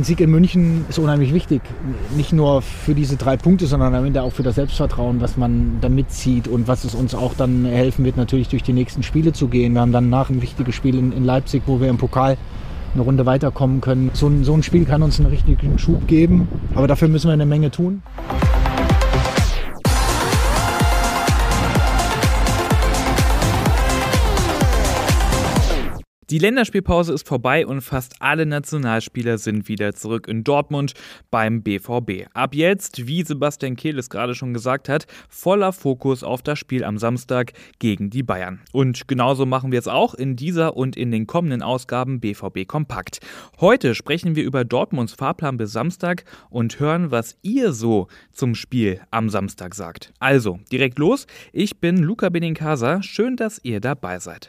ein Sieg in München ist unheimlich wichtig. Nicht nur für diese drei Punkte, sondern am Ende auch für das Selbstvertrauen, was man da mitzieht und was es uns auch dann helfen wird, natürlich durch die nächsten Spiele zu gehen. Wir haben dann nach ein wichtiges Spiel in, in Leipzig, wo wir im Pokal eine Runde weiterkommen können. So ein, so ein Spiel kann uns einen richtigen Schub geben, aber dafür müssen wir eine Menge tun. Die Länderspielpause ist vorbei und fast alle Nationalspieler sind wieder zurück in Dortmund beim BVB. Ab jetzt, wie Sebastian Kehl es gerade schon gesagt hat, voller Fokus auf das Spiel am Samstag gegen die Bayern. Und genauso machen wir es auch in dieser und in den kommenden Ausgaben BVB Kompakt. Heute sprechen wir über Dortmunds Fahrplan bis Samstag und hören, was ihr so zum Spiel am Samstag sagt. Also, direkt los. Ich bin Luca Benincasa. Schön, dass ihr dabei seid.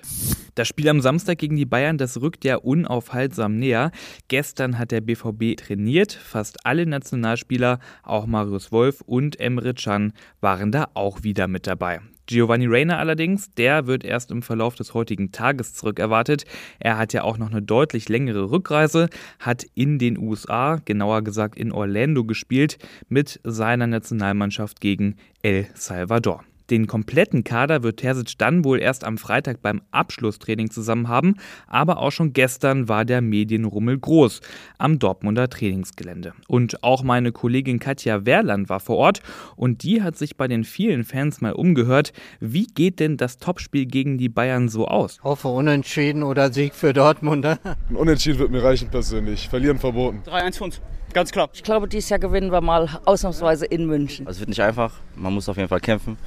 Das Spiel am Samstag gegen die Bayern, das rückt ja unaufhaltsam näher. Gestern hat der BVB trainiert. Fast alle Nationalspieler, auch Marius Wolf und Emre Can, waren da auch wieder mit dabei. Giovanni Reyna allerdings, der wird erst im Verlauf des heutigen Tages zurück erwartet. Er hat ja auch noch eine deutlich längere Rückreise, hat in den USA, genauer gesagt in Orlando gespielt, mit seiner Nationalmannschaft gegen El Salvador. Den kompletten Kader wird Terzic dann wohl erst am Freitag beim Abschlusstraining zusammen haben, aber auch schon gestern war der Medienrummel groß am Dortmunder Trainingsgelände. Und auch meine Kollegin Katja Werland war vor Ort und die hat sich bei den vielen Fans mal umgehört, wie geht denn das Topspiel gegen die Bayern so aus? Hoffe Unentschieden oder Sieg für Dortmunder. Ein Unentschieden wird mir reichen persönlich. Verlieren verboten. 3-1 für uns. Ganz klar. Ich glaube, dieses Jahr gewinnen wir mal ausnahmsweise in München. Also es wird nicht einfach. Man muss auf jeden Fall kämpfen.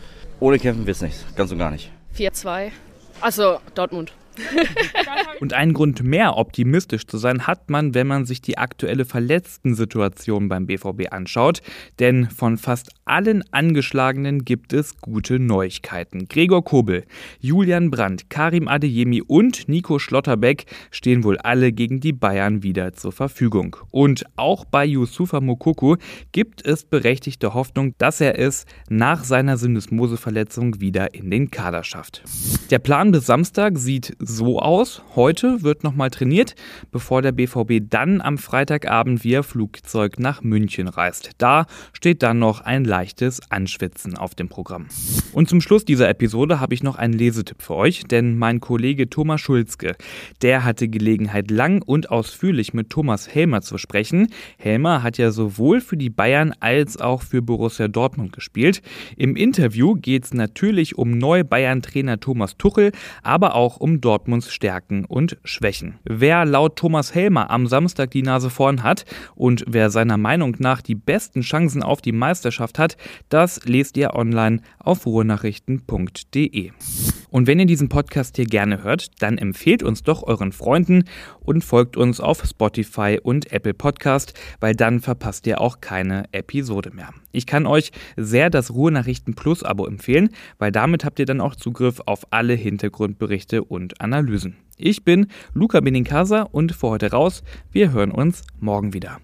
Ohne kämpfen wird es nichts. Ganz und gar nicht. 4-2. Also Dortmund. Und einen Grund mehr optimistisch zu sein hat man, wenn man sich die aktuelle Verletzten-Situation beim BVB anschaut. Denn von fast allen Angeschlagenen gibt es gute Neuigkeiten. Gregor Kobel, Julian Brandt, Karim Adeyemi und Nico Schlotterbeck stehen wohl alle gegen die Bayern wieder zur Verfügung. Und auch bei Yusufa Mokoku gibt es berechtigte Hoffnung, dass er es nach seiner Syndesmoseverletzung wieder in den Kader schafft. Der Plan bis Samstag sieht so aus. Heute wird nochmal trainiert, bevor der BVB dann am Freitagabend via Flugzeug nach München reist. Da steht dann noch ein leichtes Anschwitzen auf dem Programm. Und zum Schluss dieser Episode habe ich noch einen Lesetipp für euch, denn mein Kollege Thomas Schulzke, der hatte Gelegenheit lang und ausführlich mit Thomas Helmer zu sprechen. Helmer hat ja sowohl für die Bayern als auch für Borussia Dortmund gespielt. Im Interview geht es natürlich um Neu-Bayern-Trainer Thomas Tuchel, aber auch um Dortmund Dortmunds Stärken und Schwächen. Wer laut Thomas Helmer am Samstag die Nase vorn hat und wer seiner Meinung nach die besten Chancen auf die Meisterschaft hat, das lest ihr online auf ruhenachrichten.de. Und wenn ihr diesen Podcast hier gerne hört, dann empfehlt uns doch euren Freunden und folgt uns auf Spotify und Apple Podcast, weil dann verpasst ihr auch keine Episode mehr. Ich kann euch sehr das Ruhenachrichten Plus Abo empfehlen, weil damit habt ihr dann auch Zugriff auf alle Hintergrundberichte und Analysen. Ich bin Luca Benincasa und für heute raus. Wir hören uns morgen wieder.